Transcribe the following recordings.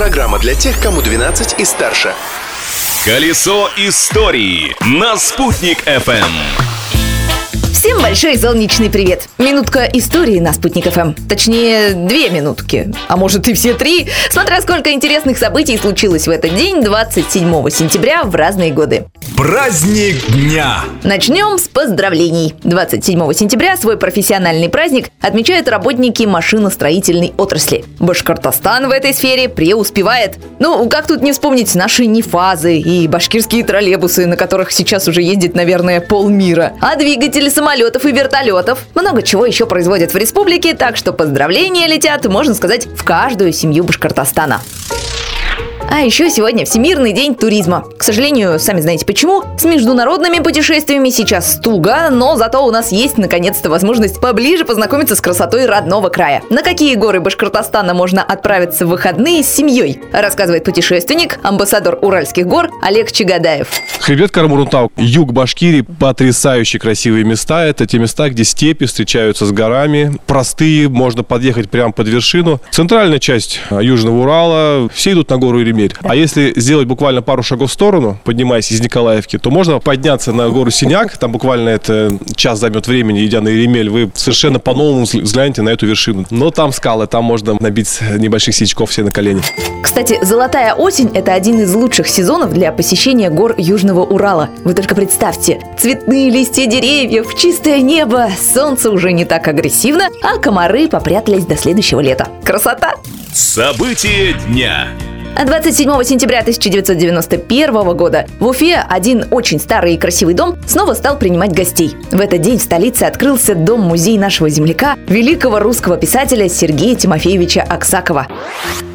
Программа для тех, кому 12 и старше. Колесо истории на «Спутник FM. Всем большой солнечный привет! Минутка истории на Спутник ФМ. Точнее, две минутки, а может и все три, смотря сколько интересных событий случилось в этот день, 27 сентября, в разные годы. Праздник дня. Начнем с поздравлений. 27 сентября свой профессиональный праздник отмечают работники машиностроительной отрасли. Башкортостан в этой сфере преуспевает. Ну, как тут не вспомнить наши нефазы и башкирские троллейбусы, на которых сейчас уже ездит, наверное, полмира. А двигатели самолетов и вертолетов. Много чего еще производят в республике, так что поздравления летят, можно сказать, в каждую семью Башкортостана. А еще сегодня Всемирный день туризма. К сожалению, сами знаете почему, с международными путешествиями сейчас туго, но зато у нас есть наконец-то возможность поближе познакомиться с красотой родного края. На какие горы Башкортостана можно отправиться в выходные с семьей, рассказывает путешественник, амбассадор Уральских гор Олег Чагадаев. Хребет Кармурунтау, юг Башкирии, потрясающе красивые места. Это те места, где степи встречаются с горами. Простые, можно подъехать прямо под вершину. Центральная часть а, Южного Урала, все идут на гору Иремель. А если сделать буквально пару шагов в сторону, поднимаясь из Николаевки, то можно подняться на гору Синяк. Там буквально это час займет времени, идя на Иремель. Вы совершенно по-новому взглянете на эту вершину. Но там скалы, там можно набить небольших сичков все на колени. Кстати, золотая осень – это один из лучших сезонов для посещения гор Южного Урала. Вы только представьте, цветные листья деревьев, чистое небо, солнце уже не так агрессивно, а комары попрятались до следующего лета. Красота! События дня. А 27 сентября 1991 года в Уфе один очень старый и красивый дом снова стал принимать гостей. В этот день в столице открылся дом-музей нашего земляка, великого русского писателя Сергея Тимофеевича Аксакова.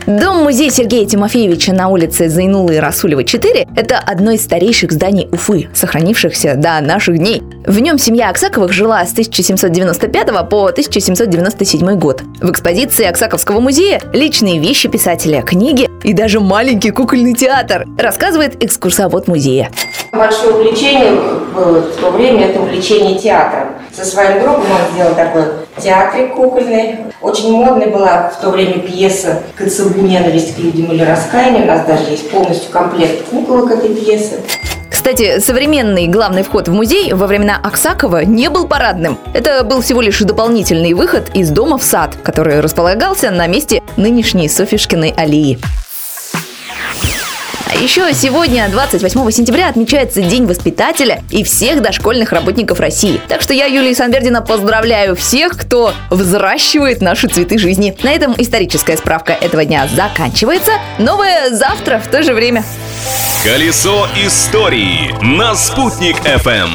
Дом-музей Сергея Тимофеевича на улице Зайнулы и Расулева 4 – это одно из старейших зданий Уфы, сохранившихся до наших дней. В нем семья Аксаковых жила с 1795 по 1797 год. В экспозиции Аксаковского музея личные вещи писателя, книги и даже маленький кукольный театр, рассказывает экскурсовод музея. Большое увлечение было в то время – это увлечение театром. Со своим другом он сделал такой театрик кукольный. Очень модной была в то время пьеса «Коцебу ненависть к людям или раскаяние». У нас даже есть полностью комплект куколок этой пьесы. Кстати, современный главный вход в музей во времена Аксакова не был парадным. Это был всего лишь дополнительный выход из дома в сад, который располагался на месте нынешней Софишкиной аллеи. Еще сегодня, 28 сентября, отмечается День воспитателя и всех дошкольных работников России. Так что я, Юлия Санвердина, поздравляю всех, кто взращивает наши цветы жизни. На этом историческая справка этого дня заканчивается. Новое завтра в то же время. Колесо истории на «Спутник FM.